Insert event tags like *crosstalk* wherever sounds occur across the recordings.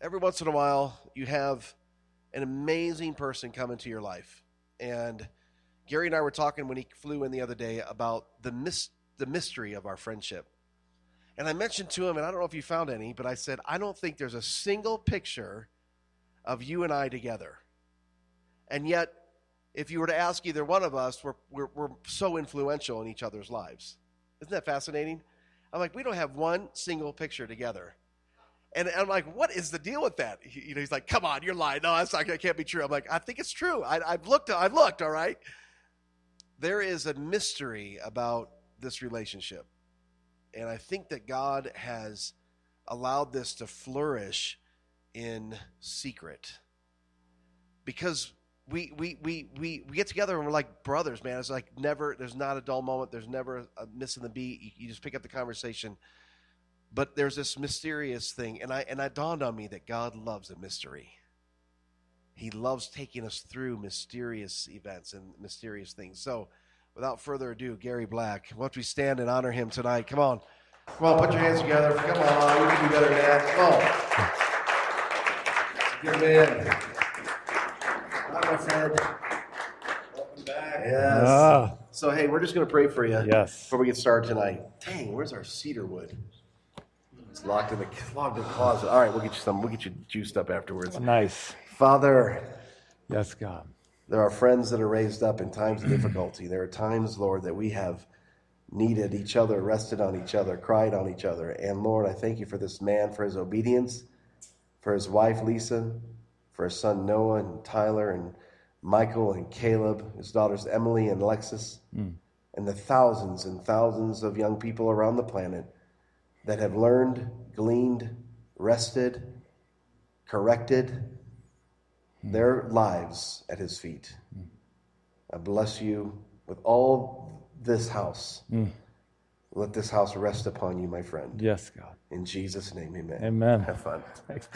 every once in a while, you have an amazing person come into your life. And Gary and I were talking when he flew in the other day about the, mis- the mystery of our friendship. And I mentioned to him, and I don't know if you found any, but I said, I don't think there's a single picture of you and I together. And yet, if you were to ask either one of us, we're, we're, we're so influential in each other's lives. Isn't that fascinating? I'm like, we don't have one single picture together. And I'm like, what is the deal with that? He, you know, he's like, come on, you're lying. No, that's not, that can't be true. I'm like, I think it's true. I, I've looked, I've looked, all right? There is a mystery about this relationship. And I think that God has allowed this to flourish in secret. Because we, we, we, we, we get together and we're like brothers, man. It's like never, there's not a dull moment. There's never a missing the beat. You, you just pick up the conversation. But there's this mysterious thing. And I, and I dawned on me that God loves a mystery. He loves taking us through mysterious events and mysterious things. So without further ado, Gary Black, why don't we stand and honor him tonight? Come on. Come on, put your hands together. Come on, you can do better than that. Come on. Good man. Hi, my friend. Welcome back. Yes. Ah. So, hey, we're just going to pray for you Yes. before we get started tonight. Dang, where's our cedar wood? It's locked in the *laughs* locked in the closet. All right, we'll get you some. We'll get you juiced up afterwards. Nice. Father, Yes, God. there are friends that are raised up in times of difficulty. There are times, Lord, that we have needed each other, rested on each other, cried on each other. And Lord, I thank you for this man, for his obedience, for his wife, Lisa, for his son, Noah, and Tyler, and Michael, and Caleb, his daughters, Emily and Alexis, hmm. and the thousands and thousands of young people around the planet that have learned, gleaned, rested, corrected their lives at his feet. I bless you with all this house. Let this house rest upon you, my friend. Yes, God. In Jesus' name, amen. Amen. Have fun. *laughs* Thanks.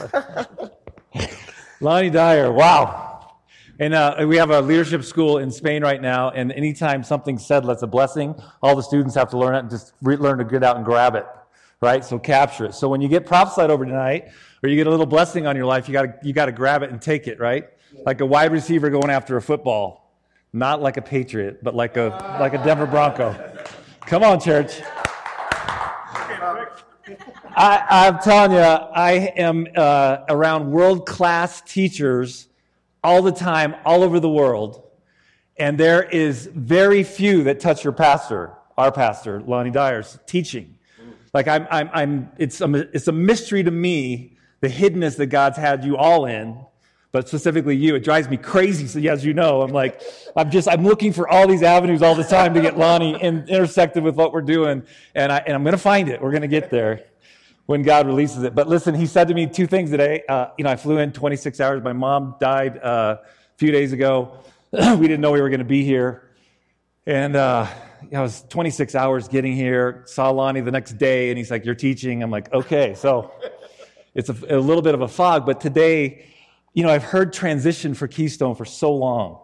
*laughs* Lonnie Dyer, wow. And uh, we have a leadership school in Spain right now, and anytime something's said that's a blessing, all the students have to learn it and just re- learn to get out and grab it, right? So capture it. So when you get prophesied over tonight, or you get a little blessing on your life, you got you got to grab it and take it, right? Like a wide receiver going after a football, not like a Patriot, but like a like a Denver Bronco. Come on, church. I, I'm telling you, I am uh, around world class teachers all the time, all over the world. And there is very few that touch your pastor, our pastor, Lonnie Dyer's teaching. Like I'm, I'm, I'm it's, a, it's a mystery to me, the hiddenness that God's had you all in, but specifically you. It drives me crazy. So, as you know, I'm like, I'm just, I'm looking for all these avenues all the time to get Lonnie in, intersected with what we're doing. And, I, and I'm going to find it. We're going to get there when God releases it. But listen, he said to me two things today. Uh, you know, I flew in 26 hours. My mom died uh, a few days ago. *clears throat* we didn't know we were going to be here. And uh, I was 26 hours getting here, saw Lonnie the next day, and he's like, You're teaching. I'm like, Okay. So it's a, a little bit of a fog. But today, you know, I've heard transition for Keystone for so long.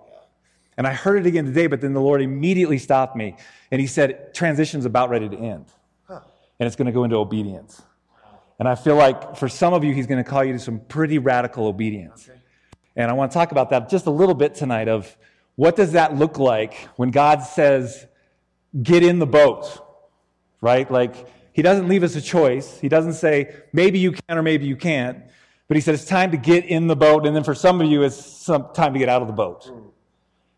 And I heard it again today, but then the Lord immediately stopped me. And he said, Transition's about ready to end. And it's going to go into obedience. And I feel like for some of you, he's going to call you to some pretty radical obedience. And I want to talk about that just a little bit tonight of what does that look like when God says, get in the boat, right? Like, he doesn't leave us a choice. He doesn't say, maybe you can or maybe you can't. But he said, it's time to get in the boat. And then for some of you, it's some time to get out of the boat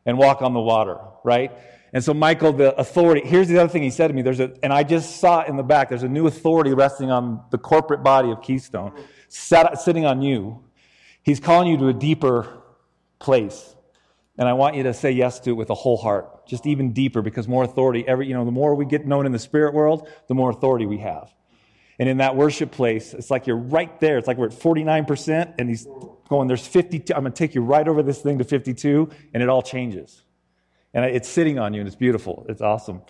and walk on the water, right? And so Michael, the authority, here's the other thing he said to me. There's a, and I just saw it in the back. There's a new authority resting on the corporate body of Keystone, sat, sitting on you. He's calling you to a deeper place. And I want you to say yes to it with a whole heart, just even deeper, because more authority, every, you know, the more we get known in the spirit world, the more authority we have. And in that worship place, it's like you're right there. It's like we're at 49%, and he's going, there's 52. I'm going to take you right over this thing to 52, and it all changes. And it's sitting on you, and it's beautiful. It's awesome.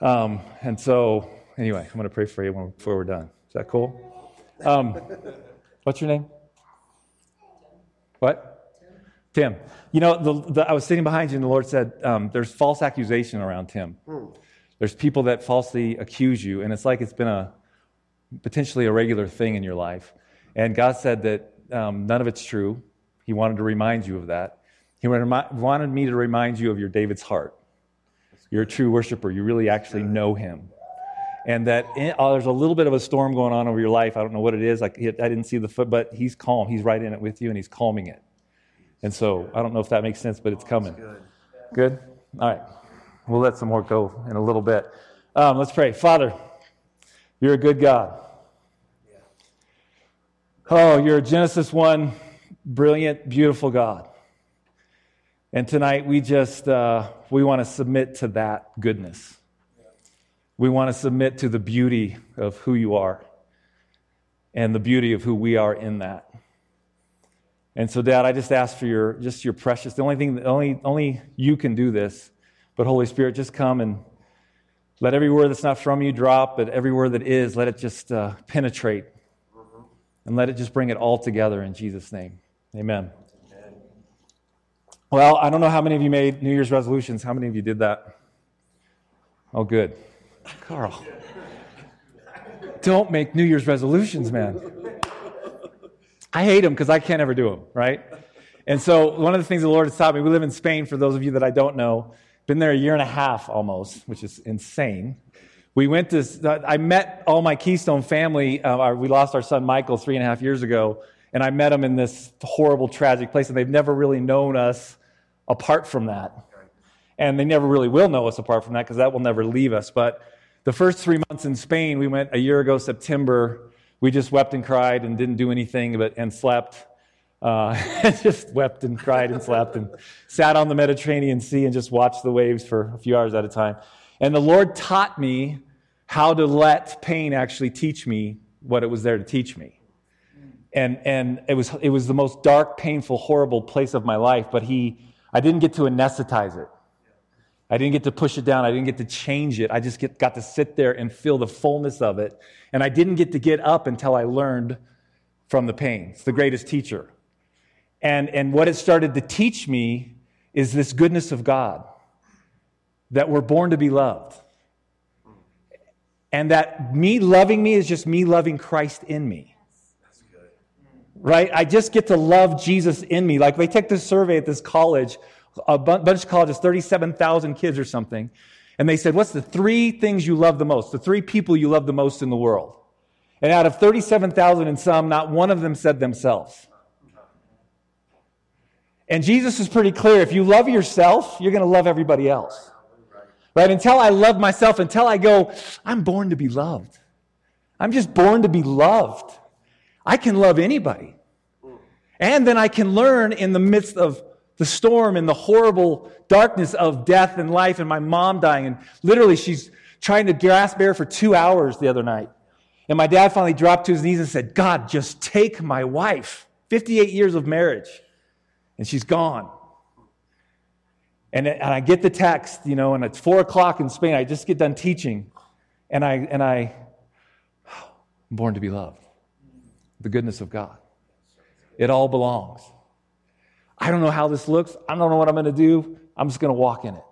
Um, and so, anyway, I'm going to pray for you before we're done. Is that cool? Um, what's your name? What? Tim. You know, the, the, I was sitting behind you, and the Lord said, um, There's false accusation around Tim. There's people that falsely accuse you, and it's like it's been a potentially a regular thing in your life. And God said that um, none of it's true. He wanted to remind you of that. He wanted me to remind you of your David's heart. You're a true worshiper. You really actually know him. And that in, oh, there's a little bit of a storm going on over your life. I don't know what it is. Like, I didn't see the foot, but he's calm. He's right in it with you, and he's calming it. And so I don't know if that makes sense, but it's coming. Good. good? All right. We'll let some more go in a little bit. Um, let's pray. Father, you're a good God. Oh, you're a Genesis 1 brilliant, beautiful God. And tonight we just uh, we want to submit to that goodness. We want to submit to the beauty of who you are and the beauty of who we are in that. And so, Dad, I just ask for your just your precious. The only thing, only only you can do this. But Holy Spirit, just come and let every word that's not from you drop, but every word that is, let it just uh, penetrate, and let it just bring it all together in Jesus' name. Amen. Well, I don't know how many of you made New Year's resolutions. How many of you did that? Oh, good. Carl. Don't make New Year's resolutions, man. I hate them because I can't ever do them, right? And so, one of the things the Lord has taught me, we live in Spain, for those of you that I don't know, been there a year and a half almost, which is insane. We went to, I met all my Keystone family. Uh, we lost our son Michael three and a half years ago and I met them in this horrible, tragic place, and they've never really known us apart from that. And they never really will know us apart from that because that will never leave us. But the first three months in Spain, we went a year ago, September. We just wept and cried and didn't do anything but, and slept. Uh, *laughs* just wept and cried and slept and sat on the Mediterranean Sea and just watched the waves for a few hours at a time. And the Lord taught me how to let pain actually teach me what it was there to teach me and and it was it was the most dark, painful, horrible place of my life. But he, I didn't get to anesthetize it. I didn't get to push it down. I didn't get to change it. I just get, got to sit there and feel the fullness of it. And I didn't get to get up until I learned from the pain. It's the greatest teacher. And, and what it started to teach me is this goodness of God that we're born to be loved. And that me loving me is just me loving Christ in me right? I just get to love Jesus in me. Like they take this survey at this college, a bunch of colleges, 37,000 kids or something. And they said, what's the three things you love the most? The three people you love the most in the world. And out of 37,000 and some, not one of them said themselves. And Jesus is pretty clear. If you love yourself, you're going to love everybody else. Right? Until I love myself, until I go, I'm born to be loved. I'm just born to be loved. I can love anybody. And then I can learn in the midst of the storm and the horrible darkness of death and life and my mom dying. And literally, she's trying to grasp air for two hours the other night. And my dad finally dropped to his knees and said, God, just take my wife. 58 years of marriage. And she's gone. And, and I get the text, you know, and it's four o'clock in Spain. I just get done teaching. And I, and I, I'm born to be loved the goodness of God. It all belongs. I don't know how this looks. I don't know what I'm going to do. I'm just going to walk in it.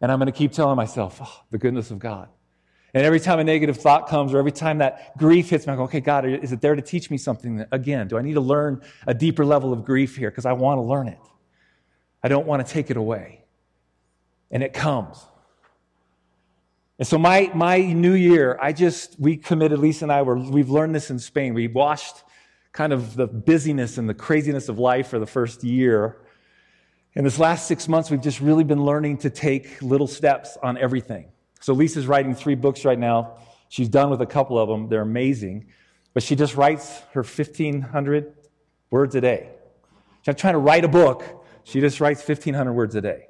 And I'm going to keep telling myself, oh, the goodness of God. And every time a negative thought comes or every time that grief hits me, I go, okay, God, is it there to teach me something again? Do I need to learn a deeper level of grief here? Because I want to learn it. I don't want to take it away. And it comes. And so my, my new year, I just, we committed, Lisa and I were, we've learned this in Spain. We washed kind of the busyness and the craziness of life for the first year. In this last six months, we've just really been learning to take little steps on everything. So Lisa's writing three books right now. She's done with a couple of them. They're amazing. But she just writes her 1,500 words a day. She's not trying to write a book. She just writes 1,500 words a day.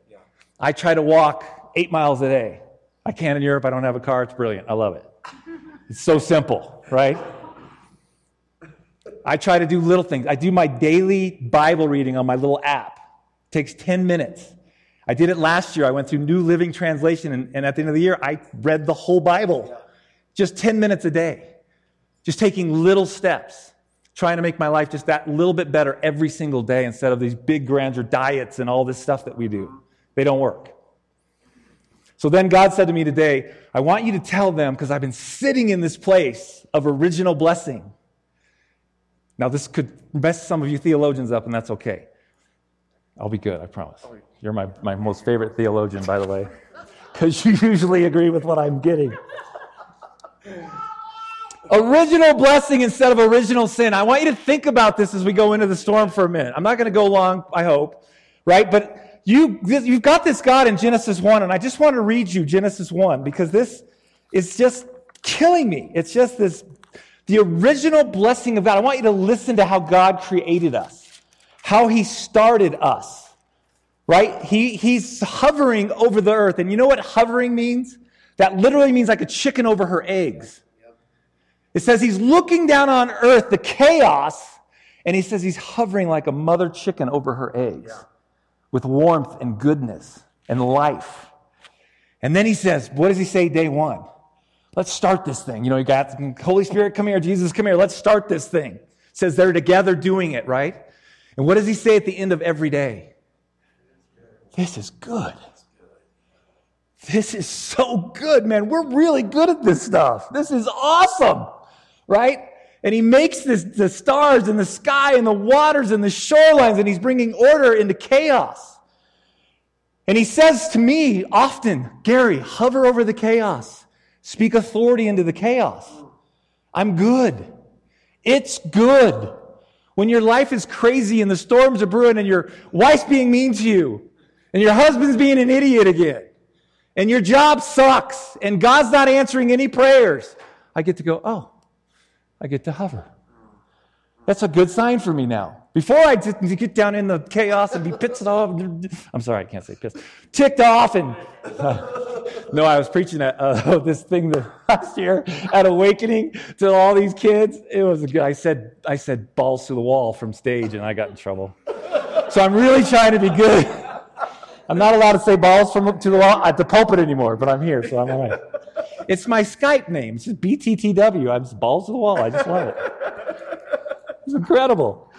I try to walk eight miles a day. I can in Europe. I don't have a car. It's brilliant. I love it. *laughs* It's so simple, right? I try to do little things. I do my daily Bible reading on my little app. It takes 10 minutes. I did it last year. I went through New Living Translation, and, and at the end of the year, I read the whole Bible. Just 10 minutes a day. Just taking little steps, trying to make my life just that little bit better every single day instead of these big grandeur diets and all this stuff that we do. They don't work. So then God said to me today, I want you to tell them, because I've been sitting in this place of original blessing. Now, this could mess some of you theologians up, and that's okay. I'll be good, I promise. You're my, my most favorite theologian, by the way, because you usually agree with what I'm getting. Original blessing instead of original sin. I want you to think about this as we go into the storm for a minute. I'm not going to go long, I hope, right? But you, you've got this God in Genesis 1, and I just want to read you Genesis 1 because this is just killing me. It's just this, the original blessing of God. I want you to listen to how God created us, how He started us, right? He, he's hovering over the earth. And you know what hovering means? That literally means like a chicken over her eggs. It says he's looking down on earth, the chaos, and he says he's hovering like a mother chicken over her eggs yeah. with warmth and goodness and life. And then he says, what does he say day one? Let's start this thing. You know, you got Holy Spirit, come here, Jesus, come here, let's start this thing. It says they're together doing it, right? And what does he say at the end of every day? This is good. This is so good, man. We're really good at this stuff. This is awesome right? And he makes this, the stars and the sky and the waters and the shorelines, and he's bringing order into chaos. And he says to me often, Gary, hover over the chaos, speak authority into the chaos. I'm good. It's good. When your life is crazy and the storms are brewing and your wife's being mean to you and your husband's being an idiot again and your job sucks and God's not answering any prayers, I get to go, oh, I get to hover. That's a good sign for me now. Before I get down in the chaos and be pissed off, I'm sorry, I can't say pissed, ticked off. And uh, *laughs* no, I was preaching at uh, *laughs* this thing last year at Awakening to all these kids. It was good. I said, I said balls to the wall from stage, and I got in trouble. So I'm really trying to be good. I'm not allowed to say balls from to the wall at the pulpit anymore, but I'm here, so I'm all right. It's my Skype name. It's just BTTW. I'm just balls to the wall. I just love it. It's incredible.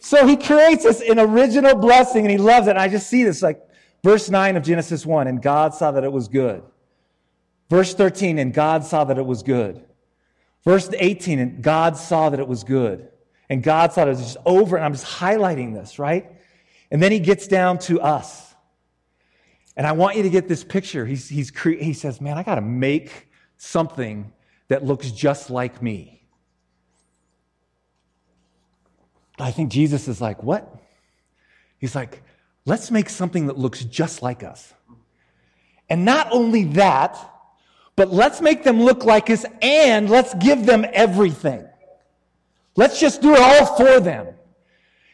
So he creates this an original blessing and he loves it. And I just see this like verse 9 of Genesis 1 and God saw that it was good. Verse 13 and God saw that it was good. Verse 18 and God saw that it was good. And God saw that it was just over. And I'm just highlighting this, right? And then he gets down to us. And I want you to get this picture. He's, he's cre- he says, Man, I got to make something that looks just like me. I think Jesus is like, What? He's like, Let's make something that looks just like us. And not only that, but let's make them look like us and let's give them everything. Let's just do it all for them.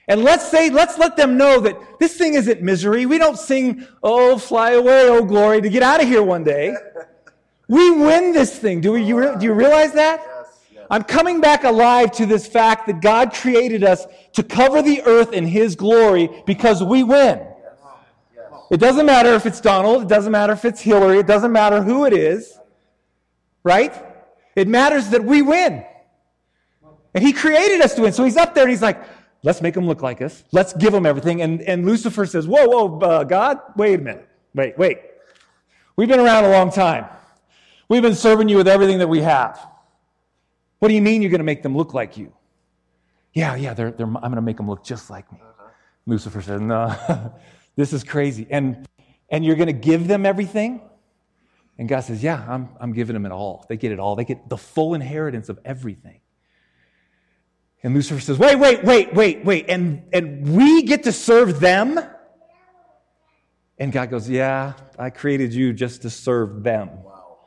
And let's say, let's let them know that this thing isn't misery. We don't sing, oh, fly away, oh, glory, to get out of here one day. We win this thing. Do, we, you, do you realize that? I'm coming back alive to this fact that God created us to cover the earth in His glory because we win. It doesn't matter if it's Donald, it doesn't matter if it's Hillary, it doesn't matter who it is, right? It matters that we win. And He created us to win. So He's up there and He's like, Let's make them look like us. Let's give them everything. And, and Lucifer says, Whoa, whoa, uh, God, wait a minute. Wait, wait. We've been around a long time. We've been serving you with everything that we have. What do you mean you're going to make them look like you? Yeah, yeah, they're, they're, I'm going to make them look just like me. Uh-huh. Lucifer said, No, *laughs* this is crazy. And, and you're going to give them everything? And God says, Yeah, I'm, I'm giving them it all. They get it all. They get the full inheritance of everything. And Lucifer says, wait, wait, wait, wait, wait. And, and we get to serve them? And God goes, yeah, I created you just to serve them. Wow.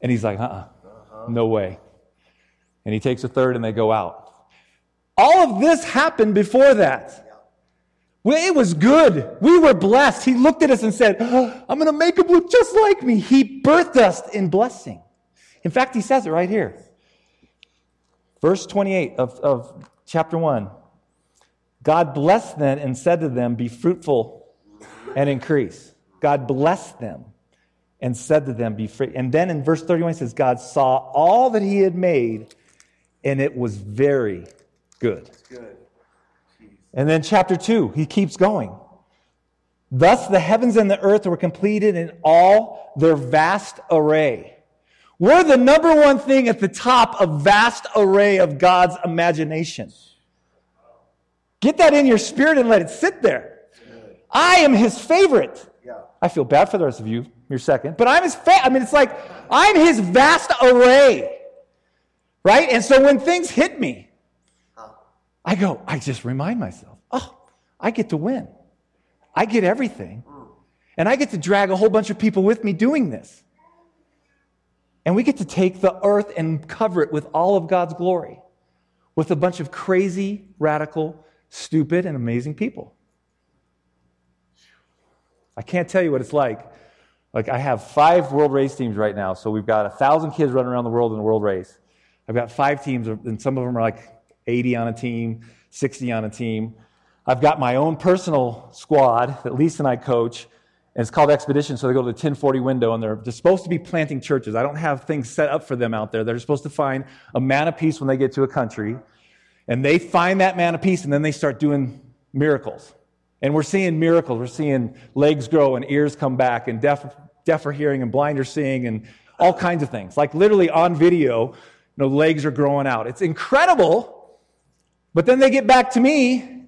And he's like, uh uh-uh, no way. And he takes a third and they go out. All of this happened before that. It was good. We were blessed. He looked at us and said, oh, I'm going to make him look just like me. He birthed us in blessing. In fact, he says it right here. Verse 28 of, of chapter 1 God blessed them and said to them, Be fruitful and increase. God blessed them and said to them, Be free. And then in verse 31, it says, God saw all that he had made, and it was very good. good. And then chapter 2, he keeps going. Thus the heavens and the earth were completed in all their vast array. We're the number one thing at the top of vast array of God's imagination. Get that in your spirit and let it sit there. I am his favorite. I feel bad for the rest of you. You're second, but I'm his. Fa- I mean, it's like I'm his vast array, right? And so when things hit me, I go. I just remind myself, oh, I get to win. I get everything, hmm. and I get to drag a whole bunch of people with me doing this. And we get to take the earth and cover it with all of God's glory, with a bunch of crazy, radical, stupid, and amazing people. I can't tell you what it's like. Like, I have five world race teams right now, so we've got a thousand kids running around the world in a world race. I've got five teams, and some of them are like 80 on a team, 60 on a team. I've got my own personal squad that Lisa and I coach, and it's called Expedition. So they go to the 1040 window, and they're, supposed to be planting churches. I don't have things set up for them out there. They're supposed to find a man of peace when they get to a country, and they find that man of peace, and then they start doing miracles. And we're seeing miracles. We're seeing legs grow and ears come back, and deaf, deaf are hearing and blind are seeing, and all kinds of things. Like literally on video, know, legs are growing out. It's incredible. But then they get back to me,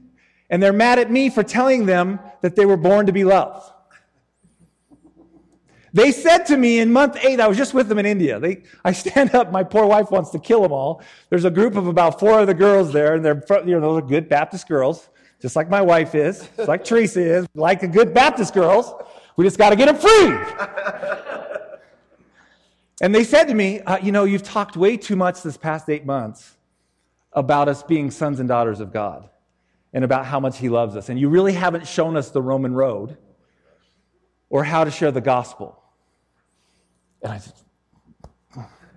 and they're mad at me for telling them that they were born to be loved. They said to me in month eight, I was just with them in India. They, I stand up, my poor wife wants to kill them all. There's a group of about four other girls there, and they're, you know, those are good Baptist girls just like my wife is, just like Teresa is, like the good Baptist girls. We just got to get them free. And they said to me, uh, You know, you've talked way too much this past eight months about us being sons and daughters of God and about how much He loves us. And you really haven't shown us the Roman road or how to share the gospel. And I said,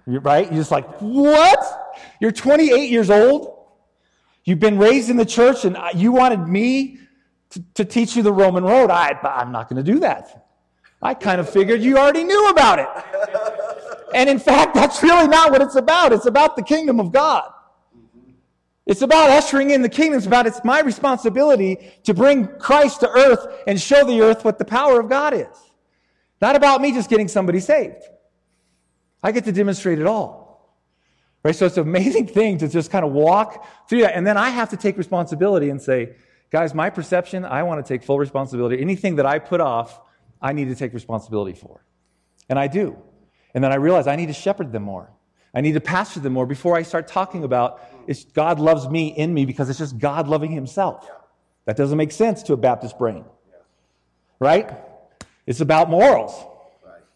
Right? You're just like, What? You're 28 years old? You've been raised in the church and you wanted me to, to teach you the Roman road. I, I'm not going to do that. I kind of figured you already knew about it. And in fact, *laughs* that's really not what it's about. It's about the kingdom of God. It's about ushering in the kingdom. It's about it's my responsibility to bring Christ to earth and show the earth what the power of God is. Not about me just getting somebody saved. I get to demonstrate it all. Right? So it's an amazing *laughs* thing to just kind of walk through that. And then I have to take responsibility and say, guys, my perception, I want to take full responsibility. Anything that I put off, I need to take responsibility for. And I do. And then I realize I need to shepherd them more. I need to pastor them more before I start talking about it's God loves me in me because it's just God loving himself. That doesn't make sense to a Baptist brain. Right? It's about morals.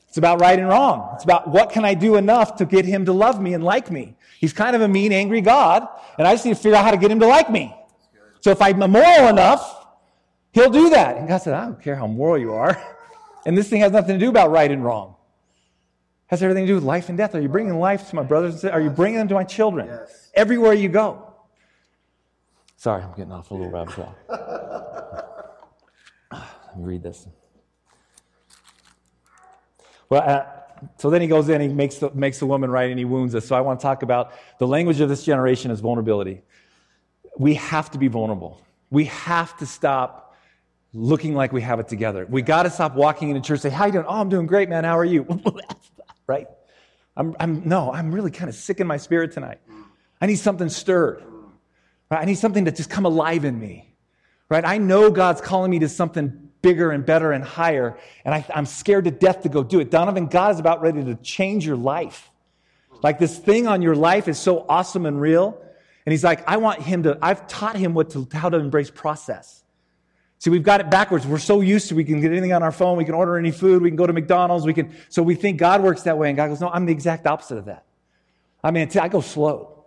It's about right and wrong. It's about what can I do enough to get him to love me and like me. He's kind of a mean, angry God, and I just need to figure out how to get him to like me. So if I'm moral enough, he'll do that. And God said, I don't care how moral you are. And this thing has nothing to do about right and wrong. Has everything to do with life and death. Are you bringing life to my brothers and sisters? Are you bringing them to my children? Yes. Everywhere you go. Sorry, I'm getting off a little rabbit trail. *laughs* Let me read this. Well, uh, so then he goes in, he makes the, makes the woman right, and he wounds us. So I want to talk about the language of this generation is vulnerability. We have to be vulnerable. We have to stop looking like we have it together. We got to stop walking into church, and say, "How you doing? Oh, I'm doing great, man. How are you?" *laughs* I'm, I'm no, I'm really kind of sick in my spirit tonight. I need something stirred. Right? I need something to just come alive in me. Right? I know God's calling me to something bigger and better and higher. And I, am scared to death to go do it. Donovan, God is about ready to change your life. Like this thing on your life is so awesome and real. And he's like, I want him to, I've taught him what to, how to embrace process. See, we've got it backwards. We're so used to we can get anything on our phone, we can order any food, we can go to McDonald's, we can, so we think God works that way. And God goes, No, I'm the exact opposite of that. I mean, I go slow.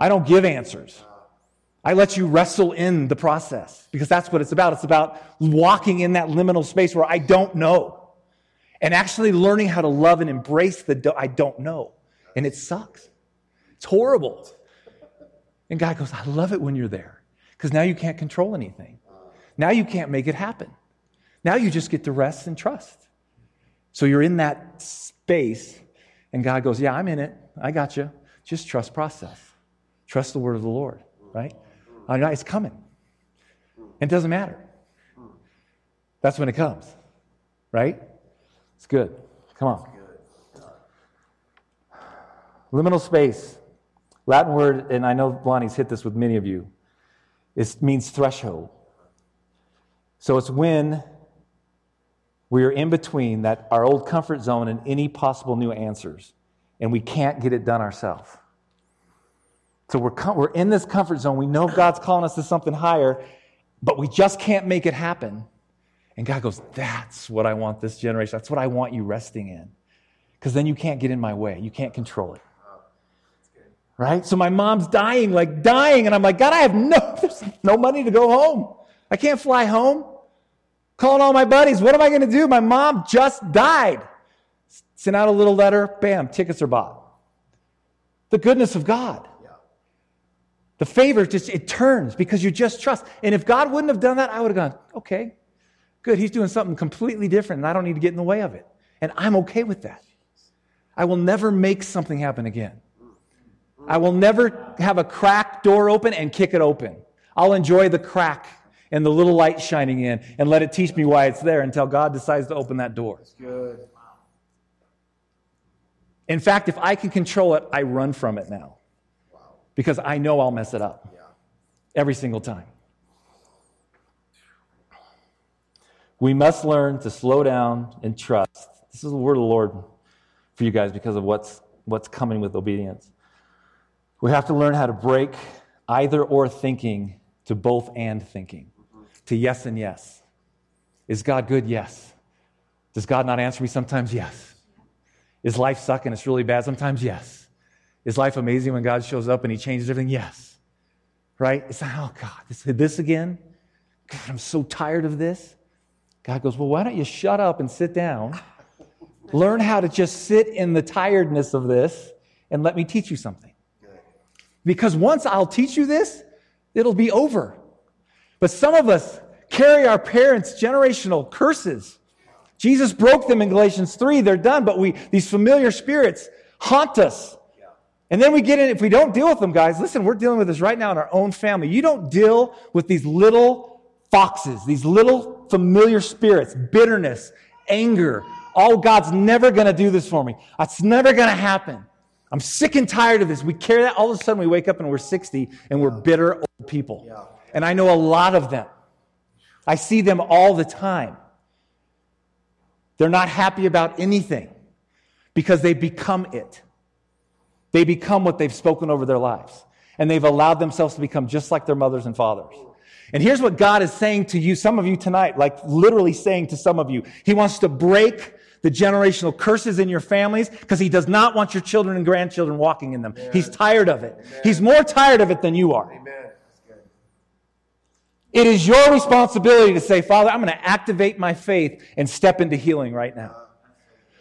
I don't give answers. I let you wrestle in the process because that's what it's about. It's about walking in that liminal space where I don't know and actually learning how to love and embrace the do- I don't know. And it sucks. It's horrible. And God goes, I love it when you're there because now you can't control anything. Now you can't make it happen. Now you just get to rest and trust. So you're in that space, and God goes, Yeah, I'm in it. I got you. Just trust process. Trust the word of the Lord, right? Uh, know it's coming. It doesn't matter. That's when it comes, right? It's good. Come on. Liminal space, Latin word, and I know Lonnie's hit this with many of you, it means threshold. So it's when we are in between that our old comfort zone and any possible new answers, and we can't get it done ourselves. So we're, com- we're in this comfort zone. We know God's calling us to something higher, but we just can't make it happen. And God goes, That's what I want this generation. That's what I want you resting in. Because then you can't get in my way. You can't control it. Right? So my mom's dying, like dying. And I'm like, God, I have no, *laughs* there's no money to go home. I can't fly home. Calling all my buddies. What am I going to do? My mom just died. Sent out a little letter. Bam, tickets are bought. The goodness of God. The favor just, it turns because you just trust. And if God wouldn't have done that, I would have gone, okay, good. He's doing something completely different and I don't need to get in the way of it. And I'm okay with that. I will never make something happen again. I will never have a crack door open and kick it open. I'll enjoy the crack and the little light shining in and let it teach me why it's there until God decides to open that door. Good. In fact, if I can control it, I run from it now because I know I'll mess it up every single time. We must learn to slow down and trust. This is the word of the Lord for you guys because of what's, what's coming with obedience. We have to learn how to break either or thinking to both and thinking, to yes and yes. Is God good? Yes. Does God not answer me sometimes? Yes. Is life sucking? It's really bad sometimes? Yes. Is life amazing when God shows up and He changes everything? Yes. Right? It's like, oh God, this, this again? God, I'm so tired of this. God goes, well, why don't you shut up and sit down? Learn how to just sit in the tiredness of this and let me teach you something. Because once I'll teach you this, it'll be over. But some of us carry our parents' generational curses. Jesus broke them in Galatians 3. They're done, but we, these familiar spirits haunt us. And then we get in, if we don't deal with them, guys, listen, we're dealing with this right now in our own family. You don't deal with these little foxes, these little familiar spirits, bitterness, anger. Oh, God's never going to do this for me. It's never going to happen. I'm sick and tired of this. We carry that. All of a sudden, we wake up and we're 60 and we're bitter old people. Yeah. And I know a lot of them. I see them all the time. They're not happy about anything because they become it. They become what they've spoken over their lives. And they've allowed themselves to become just like their mothers and fathers. And here's what God is saying to you, some of you tonight, like literally saying to some of you. He wants to break the generational curses in your families because he does not want your children and grandchildren walking in them. Amen. He's tired of it. Amen. He's more tired of it than you are. Amen. It is your responsibility to say, Father, I'm going to activate my faith and step into healing right now.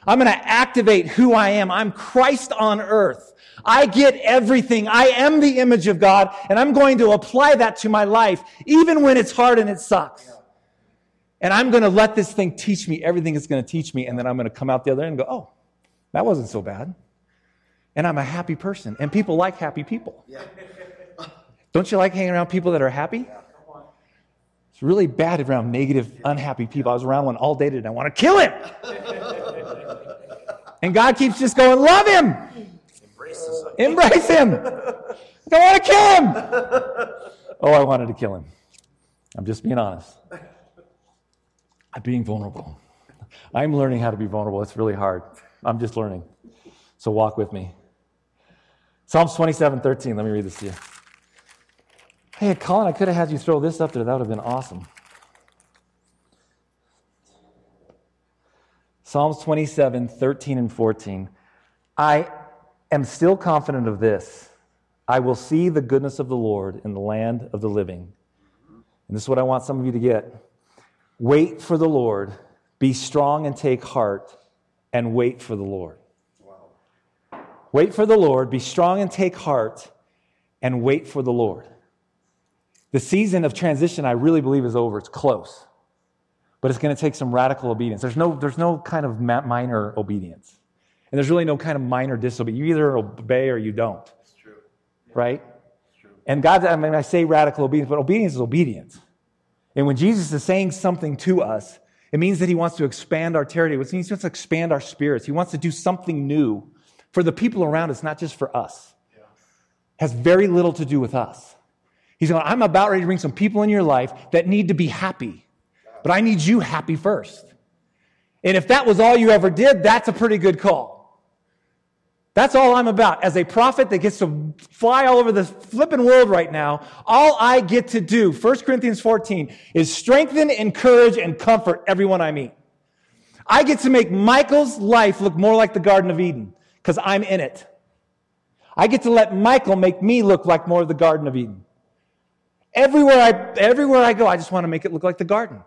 I'm going to activate who I am. I'm Christ on earth. I get everything. I am the image of God, and I'm going to apply that to my life, even when it's hard and it sucks. And I'm going to let this thing teach me everything it's going to teach me, and then I'm going to come out the other end and go, oh, that wasn't so bad. And I'm a happy person, and people like happy people. Don't you like hanging around people that are happy? It's really bad around negative, unhappy people. I was around one all day today. I want to kill him. and God keeps just going, love him. Embrace him. I want to kill him. Oh, I wanted to kill him. I'm just being honest. I'm being vulnerable. I'm learning how to be vulnerable. It's really hard. I'm just learning. So walk with me. Psalms 27 13. Let me read this to you. Hey, Colin, I could have had you throw this up there. That would have been awesome. Psalms 27 13 and 14. I am still confident of this. I will see the goodness of the Lord in the land of the living. And this is what I want some of you to get. Wait for the Lord, be strong and take heart, and wait for the Lord. Wait for the Lord, be strong and take heart, and wait for the Lord. The season of transition, I really believe, is over. It's close. But it's going to take some radical obedience. There's no, there's no kind of minor obedience. And there's really no kind of minor disobedience. You either obey or you don't. It's true. Right? It's true. And God, I mean, I say radical obedience, but obedience is obedience. And when Jesus is saying something to us, it means that he wants to expand our territory. It means he wants to expand our spirits. He wants to do something new for the people around us, not just for us. Yeah. Has very little to do with us. He's going, I'm about ready to bring some people in your life that need to be happy, but I need you happy first. And if that was all you ever did, that's a pretty good call. That's all I'm about. As a prophet that gets to fly all over the flipping world right now, all I get to do, 1 Corinthians 14, is strengthen, encourage, and comfort everyone I meet. I get to make Michael's life look more like the Garden of Eden because I'm in it. I get to let Michael make me look like more of the Garden of Eden. Everywhere I, everywhere I go, I just want to make it look like the garden.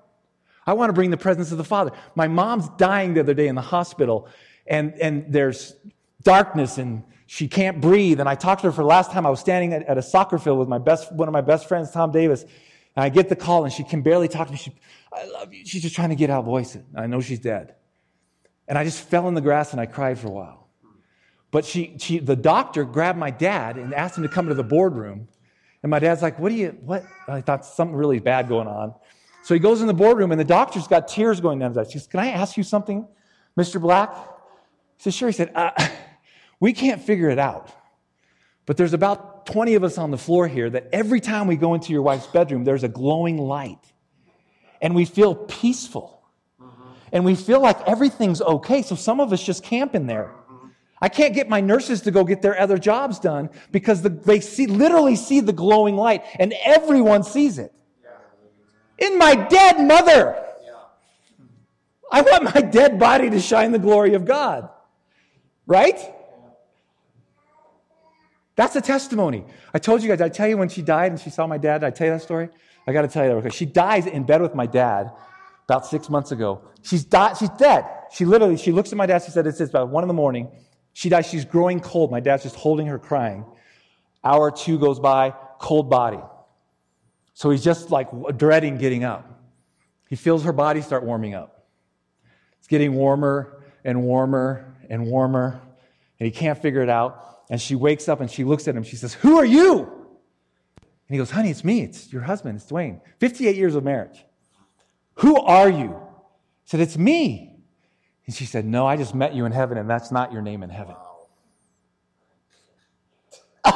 I want to bring the presence of the Father. My mom's dying the other day in the hospital, and, and there's darkness and she can't breathe. And I talked to her for the last time. I was standing at, at a soccer field with my best, one of my best friends, Tom Davis. And I get the call and she can barely talk to me. She, I love you. She's just trying to get out voice it. I know she's dead. And I just fell in the grass and I cried for a while. But she, she, the doctor grabbed my dad and asked him to come to the boardroom. And my dad's like, what do you, what? I thought something really bad going on. So he goes in the boardroom and the doctor's got tears going down his eyes. She says, can I ask you something, Mr. Black? He said, sure. He said, uh, *laughs* we can't figure it out. But there's about 20 of us on the floor here that every time we go into your wife's bedroom, there's a glowing light. And we feel peaceful. And we feel like everything's okay. So some of us just camp in there. I can't get my nurses to go get their other jobs done because the, they see, literally see the glowing light and everyone sees it. In my dead mother. I want my dead body to shine the glory of God. Right? That's a testimony. I told you guys, I tell you when she died and she saw my dad, I tell you that story? I got to tell you that because she dies in bed with my dad about six months ago. She's died, she's dead. She literally, she looks at my dad, she said, it's about one in the morning. She dies, she's growing cold. My dad's just holding her crying. Hour two goes by, cold body. So he's just like dreading getting up. He feels her body start warming up. It's getting warmer and warmer and warmer, and he can't figure it out. And she wakes up and she looks at him. She says, Who are you? And he goes, Honey, it's me. It's your husband. It's Dwayne. 58 years of marriage. Who are you? He said, It's me. And she said, No, I just met you in heaven, and that's not your name in heaven. *laughs*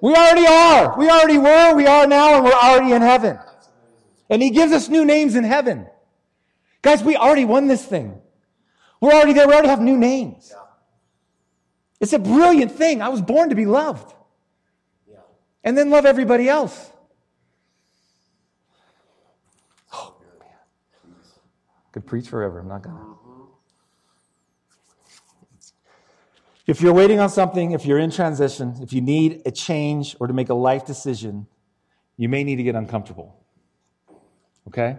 we already are. We already were. We are now, and we're already in heaven. And he gives us new names in heaven. Guys, we already won this thing. We're already there. We already have new names. It's a brilliant thing. I was born to be loved. Yeah. And then love everybody else. Oh, man. Could preach forever. I'm not going to. Mm-hmm. If you're waiting on something, if you're in transition, if you need a change or to make a life decision, you may need to get uncomfortable. Okay?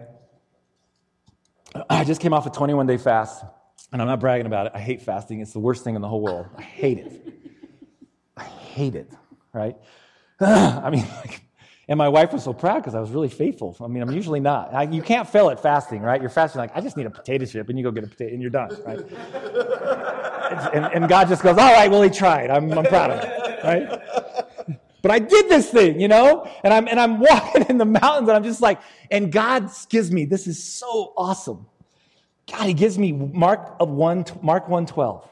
I just came off a 21 day fast. And I'm not bragging about it. I hate fasting. It's the worst thing in the whole world. I hate it. I hate it, right? *sighs* I mean, like, and my wife was so proud because I was really faithful. I mean, I'm usually not. I, you can't fail at fasting, right? You're fasting like, I just need a potato chip, and you go get a potato, and you're done, right? and, and, God just goes, all right, well, he tried. I'm, I'm proud of him, right? But I did this thing, you know? And I'm, and I'm walking in the mountains, and I'm just like, and God gives me, this is so awesome. God, he gives me Mark of 1, Mark 112.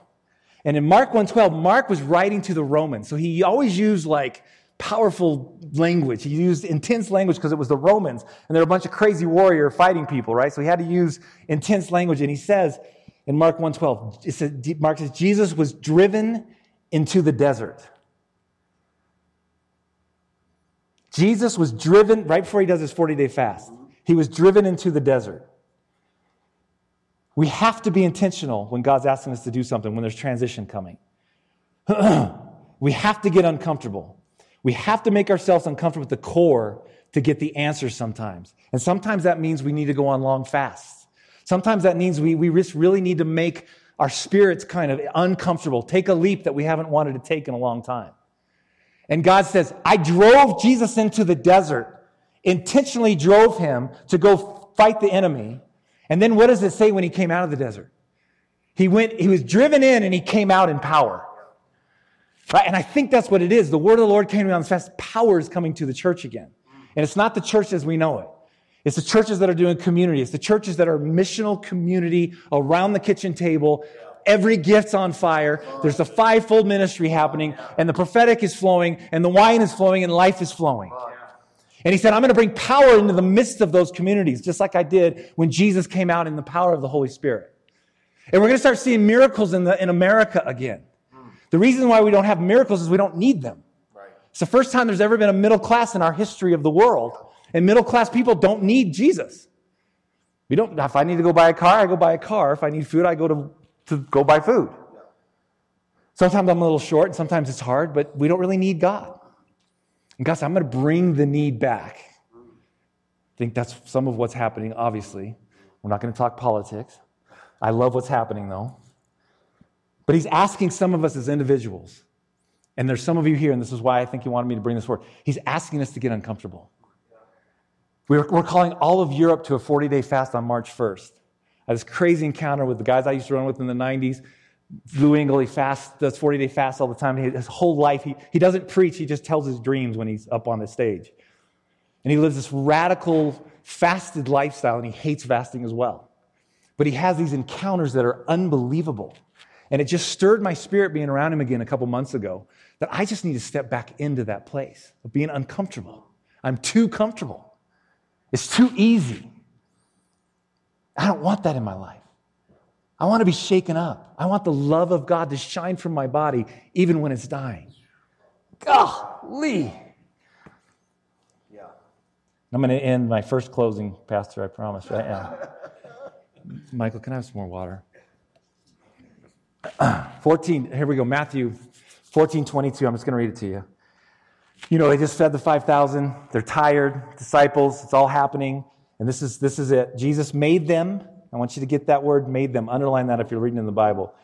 And in Mark 112, Mark was writing to the Romans. So he always used like powerful language. He used intense language because it was the Romans and they're a bunch of crazy warrior fighting people, right? So he had to use intense language. And he says in Mark 112, it says, Mark says, Jesus was driven into the desert. Jesus was driven, right before he does his 40 day fast, he was driven into the desert. We have to be intentional when God's asking us to do something, when there's transition coming. *clears throat* we have to get uncomfortable. We have to make ourselves uncomfortable at the core to get the answers sometimes. And sometimes that means we need to go on long fasts. Sometimes that means we, we really need to make our spirits kind of uncomfortable, take a leap that we haven't wanted to take in a long time. And God says, I drove Jesus into the desert, intentionally drove him to go fight the enemy and then what does it say when he came out of the desert? He went, he was driven in and he came out in power. Right? And I think that's what it is. The word of the Lord came to me on this fast. Power is coming to the church again. And it's not the church as we know it. It's the churches that are doing community. It's the churches that are missional community around the kitchen table, Every gift's on fire. There's a fivefold ministry happening, and the prophetic is flowing, and the wine is flowing, and life is flowing. And he said, I'm going to bring power into the midst of those communities, just like I did when Jesus came out in the power of the Holy Spirit. And we're going to start seeing miracles in, the, in America again. The reason why we don't have miracles is we don't need them. It's the first time there's ever been a middle class in our history of the world. And middle class people don't need Jesus. We don't, if I need to go buy a car, I go buy a car. If I need food, I go to, to go buy food. Sometimes I'm a little short, and sometimes it's hard, but we don't really need God. And God said, I'm going to bring the need back. I think that's some of what's happening, obviously. We're not going to talk politics. I love what's happening, though. But he's asking some of us as individuals, and there's some of you here, and this is why I think he wanted me to bring this word. He's asking us to get uncomfortable. We're, we're calling all of Europe to a 40 day fast on March 1st. I had this crazy encounter with the guys I used to run with in the 90s. Lou Engle, he fasts, does 40 day fast all the time. His whole life, he, he doesn't preach, he just tells his dreams when he's up on the stage. And he lives this radical, fasted lifestyle, and he hates fasting as well. But he has these encounters that are unbelievable. And it just stirred my spirit being around him again a couple months ago that I just need to step back into that place of being uncomfortable. I'm too comfortable. It's too easy. I don't want that in my life. I want to be shaken up. I want the love of God to shine from my body even when it's dying. Golly. Yeah. I'm going to end my first closing, Pastor, I promise. Right now. *laughs* Michael, can I have some more water? *clears throat* 14, here we go, Matthew 14, 22. I'm just going to read it to you. You know, they just fed the 5,000. They're tired, disciples, it's all happening. And this is, this is it. Jesus made them. I want you to get that word, made them. Underline that if you're reading in the Bible.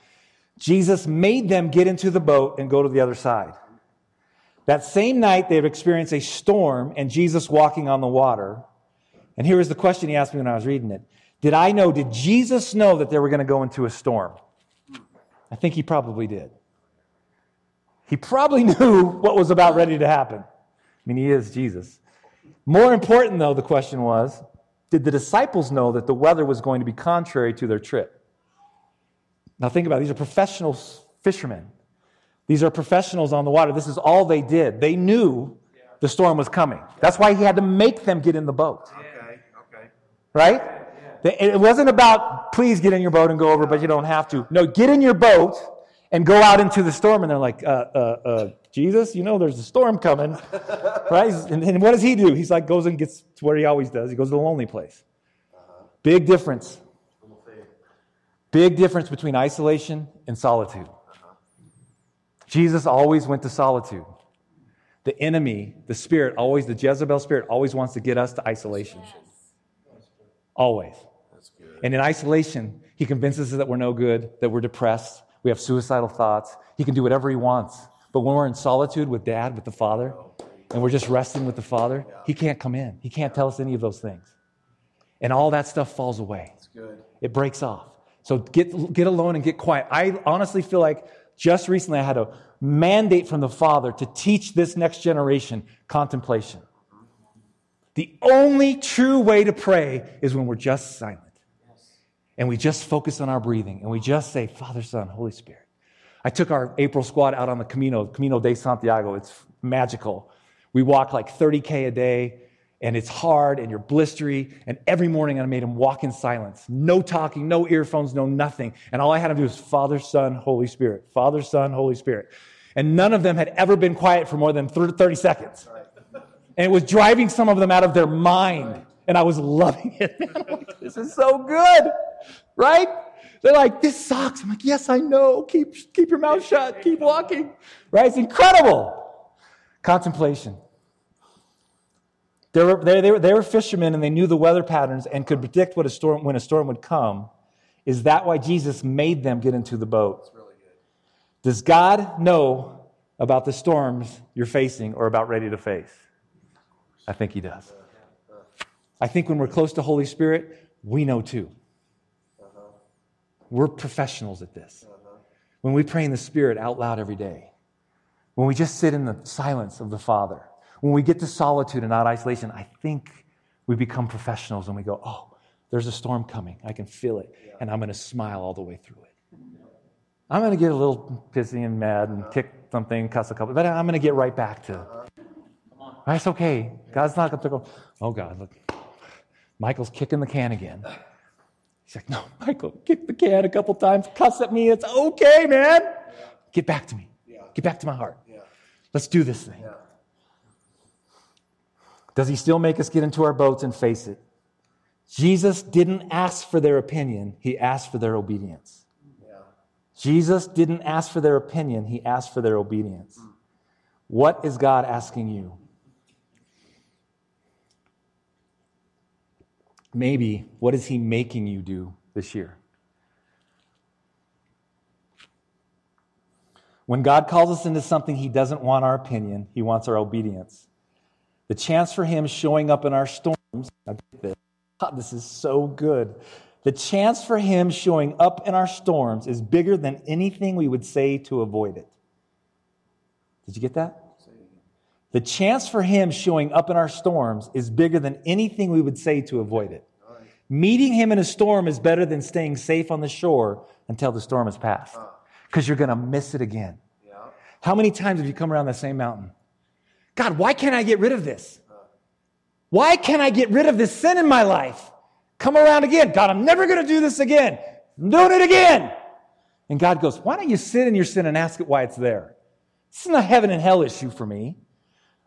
Jesus made them get into the boat and go to the other side. That same night, they have experienced a storm and Jesus walking on the water. And here was the question he asked me when I was reading it Did I know, did Jesus know that they were going to go into a storm? I think he probably did. He probably *laughs* knew what was about ready to happen. I mean, he is Jesus. More important, though, the question was did the disciples know that the weather was going to be contrary to their trip? Now, think about it. These are professional fishermen. These are professionals on the water. This is all they did. They knew the storm was coming. That's why he had to make them get in the boat. Okay, okay. Right? It wasn't about, please get in your boat and go over, but you don't have to. No, get in your boat and go out into the storm. And they're like, uh, uh, uh, Jesus, you know, there's a storm coming, *laughs* right? And, and, what does he do? He's like, goes and gets to where he always does. He goes to the lonely place. Uh-huh. Big difference. Big difference between isolation and solitude. Uh-huh. Jesus always went to solitude. The enemy, the spirit, always, the Jezebel spirit, always wants to get us to isolation. Always. And in isolation, he convinces us that we're no good, that we're depressed, we have suicidal thoughts. He can do whatever he wants. But when we're in solitude with dad, with the father, and we're just resting with the father, he can't come in. He can't tell us any of those things. And all that stuff falls away. It breaks off. So get, get alone and get quiet. I honestly feel like just recently I had a mandate from the Father to teach this next generation contemplation. The only true way to pray is when we're just silent and we just focus on our breathing and we just say, Father, Son, Holy Spirit. I took our April squad out on the Camino, Camino de Santiago. It's magical. We walk like 30K a day, and it's hard, and you're blistery. And every morning I made them walk in silence. No talking, no earphones, no nothing. And all I had to do was Father, Son, Holy Spirit. Father, Son, Holy Spirit. And none of them had ever been quiet for more than 30 seconds. And it was driving some of them out of their mind. And I was loving it. *laughs* Man, like, this is so good. Right? They're like, this sucks. I'm like, yes, I know. Keep, keep your mouth shut. Keep walking. Right? It's incredible. Contemplation. They were, they, they, were, they were fishermen and they knew the weather patterns and could predict what a storm, when a storm would come. Is that why Jesus made them get into the boat? Really Does God know about the storms you're facing or about ready to face? I think He does. I think when we're close to Holy Spirit, we know too. Uh-huh. We're professionals at this. Uh-huh. When we pray in the Spirit out loud every day, when we just sit in the silence of the Father, when we get to solitude and not isolation, I think we become professionals and we go, oh, there's a storm coming. I can feel it. Yeah. And I'm going to smile all the way through it. I'm going to get a little pissy and mad and kick something, cuss a couple, but I'm going to get right back to. it. That's okay. God's not going to go, oh God, look, Michael's kicking the can again. He's like, no, Michael, kick the can a couple times, cuss at me. It's okay, man. Get back to me. Get back to my heart. Let's do this thing. Does he still make us get into our boats and face it? Jesus didn't ask for their opinion, he asked for their obedience. Jesus didn't ask for their opinion, he asked for their obedience. Mm. What is God asking you? Maybe, what is he making you do this year? When God calls us into something, he doesn't want our opinion, he wants our obedience. The chance for him showing up in our storms, this. this is so good. The chance for him showing up in our storms is bigger than anything we would say to avoid it. Did you get that? The chance for him showing up in our storms is bigger than anything we would say to avoid it. Meeting him in a storm is better than staying safe on the shore until the storm has passed because you're going to miss it again. How many times have you come around the same mountain? God, why can't I get rid of this? Why can't I get rid of this sin in my life? come around again. God, I'm never going to do this again. I'm doing it again. And God goes, Why don't you sit in your sin and ask it why it's there? This isn't a heaven and hell issue for me.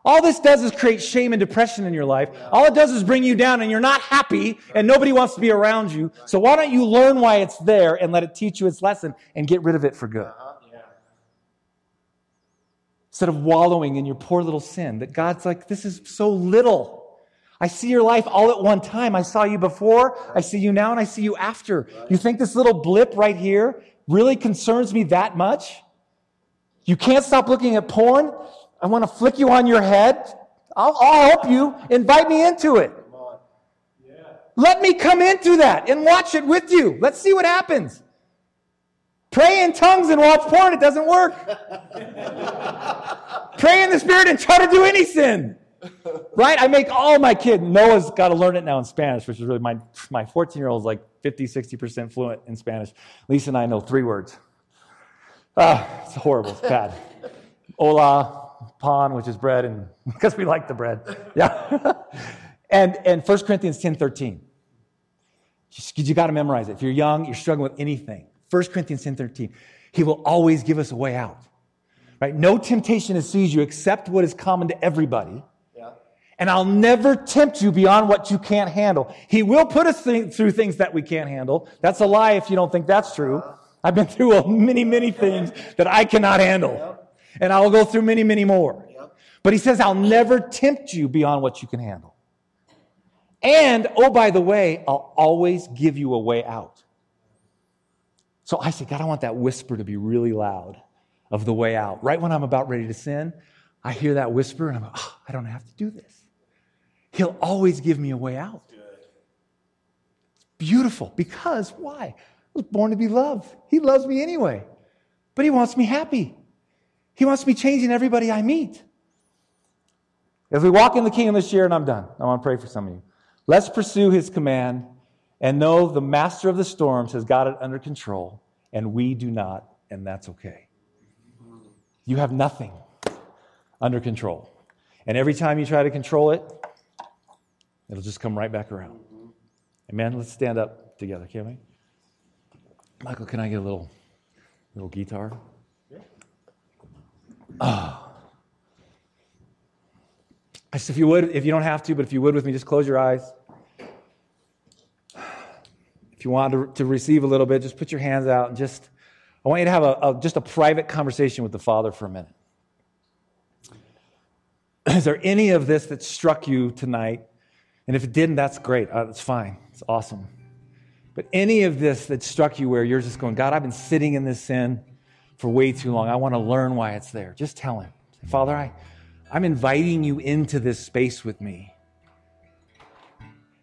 All this does is create shame and depression in your life. All it does is bring you down and you're not happy and nobody wants to be around you. So why don't you learn why it's there and let it teach you its lesson and get rid of it for good? Instead of wallowing in your poor little sin, that God's like, this is so little. I see your life all at one time. I saw you before, I see you now, and I see you after. You think this little blip right here really concerns me that much? You can't stop looking at porn? I want to flick you on your head. I'll, I'll help you. Invite me into it. Let me come into that and watch it with you. Let's see what happens. Pray in tongues and watch porn, it doesn't work. *laughs* Pray in the Spirit and try to do any sin right? I make all my kids. Noah's got to learn it now in Spanish, which is really my my 14 year old is like 50, 60% fluent in Spanish. Lisa and I know three words. Ah, it's horrible. It's bad. *laughs* Hola, pan, which is bread, and *laughs* because we like the bread. Yeah. *laughs* and and 1 Corinthians 10 13. Just, you got to memorize it. If you're young, you're struggling with anything. 1 Corinthians 10 13. He will always give us a way out. Right? No temptation has seized you except what is common to everybody and I'll never tempt you beyond what you can't handle. He will put us th- through things that we can't handle. That's a lie if you don't think that's true. Uh-huh. I've been through many, many things that I cannot handle. And I will go through many, many more. But he says, I'll never tempt you beyond what you can handle. And, oh, by the way, I'll always give you a way out. So I say, God, I want that whisper to be really loud of the way out. Right when I'm about ready to sin, I hear that whisper and I'm like, oh, I don't have to do this. He'll always give me a way out. It's beautiful because why? I was born to be loved. He loves me anyway, but He wants me happy. He wants me changing everybody I meet. As we walk in the kingdom this year, and I'm done, I want to pray for some of you. Let's pursue His command and know the master of the storms has got it under control, and we do not, and that's okay. You have nothing under control. And every time you try to control it, It'll just come right back around. Amen. Let's stand up together, can we? Michael, can I get a little little guitar? Oh. if you would, if you don't have to, but if you would with me, just close your eyes. If you want to, to receive a little bit, just put your hands out and just, I want you to have a, a just a private conversation with the Father for a minute. Is there any of this that struck you tonight and if it didn't, that's great. Uh, it's fine. It's awesome. But any of this that struck you where you're just going, God, I've been sitting in this sin for way too long. I want to learn why it's there. Just tell him, Father, I, I'm inviting you into this space with me.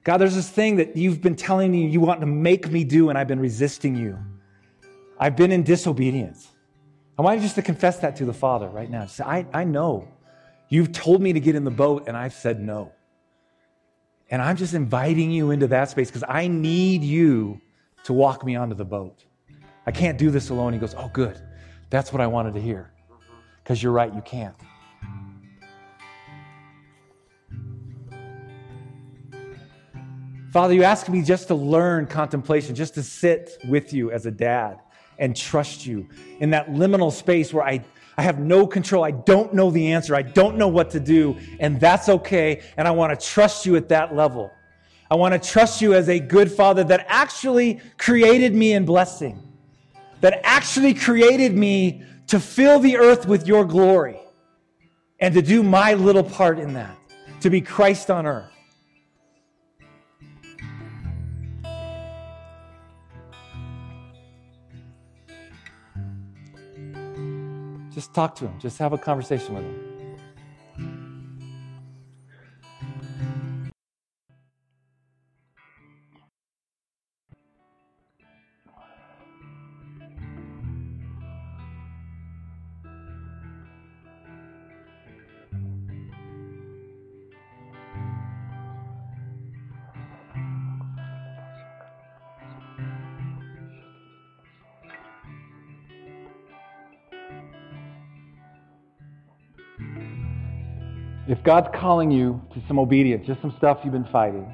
God, there's this thing that you've been telling me you want to make me do, and I've been resisting you. I've been in disobedience. I want you just to confess that to the Father right now. Say, I, I know. You've told me to get in the boat, and I've said no. And I'm just inviting you into that space because I need you to walk me onto the boat. I can't do this alone. He goes, Oh, good. That's what I wanted to hear. Because you're right, you can't. Father, you ask me just to learn contemplation, just to sit with you as a dad and trust you in that liminal space where I, I have no control. I don't know the answer. I don't know what to do. And that's okay. And I want to trust you at that level. I want to trust you as a good father that actually created me in blessing, that actually created me to fill the earth with your glory and to do my little part in that, to be Christ on earth. Just talk to him. Just have a conversation with him. God's calling you to some obedience, just some stuff you've been fighting,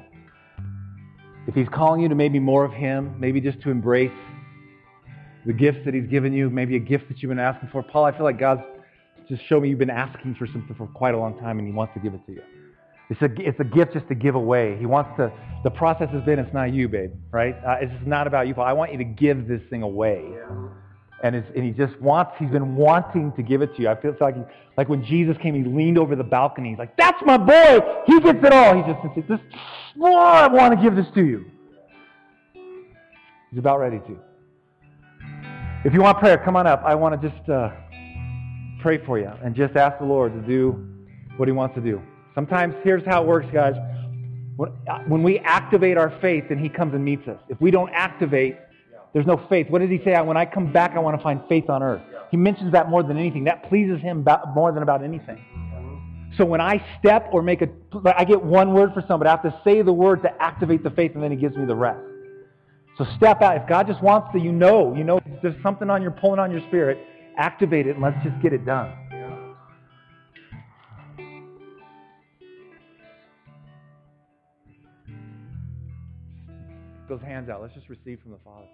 if He's calling you to maybe more of Him, maybe just to embrace the gifts that He's given you, maybe a gift that you've been asking for. Paul, I feel like God's just showed me you've been asking for something for quite a long time and He wants to give it to you. It's a, it's a gift just to give away. He wants to, the process has been, it's not you, babe, right? Uh, it's not about you, Paul. I want you to give this thing away. Yeah and, and he just wants, he's been wanting to give it to you. I feel like, he, like when Jesus came, he leaned over the balcony. He's like, that's my boy. He gets it all. He just this, oh, I want to give this to you. He's about ready to. If you want prayer, come on up. I want to just uh, pray for you and just ask the Lord to do what he wants to do. Sometimes, here's how it works, guys. When, uh, when we activate our faith, then he comes and meets us. If we don't activate, there's no faith. What did he say? When I come back, I want to find faith on earth. He mentions that more than anything. That pleases him more than about anything. So when I step or make a, I get one word for somebody. I have to say the word to activate the faith, and then he gives me the rest. So step out. If God just wants to, you know, you know, there's something on your pulling on your spirit. Activate it, and let's just get it done. Those hands out. Let's just receive from the Father.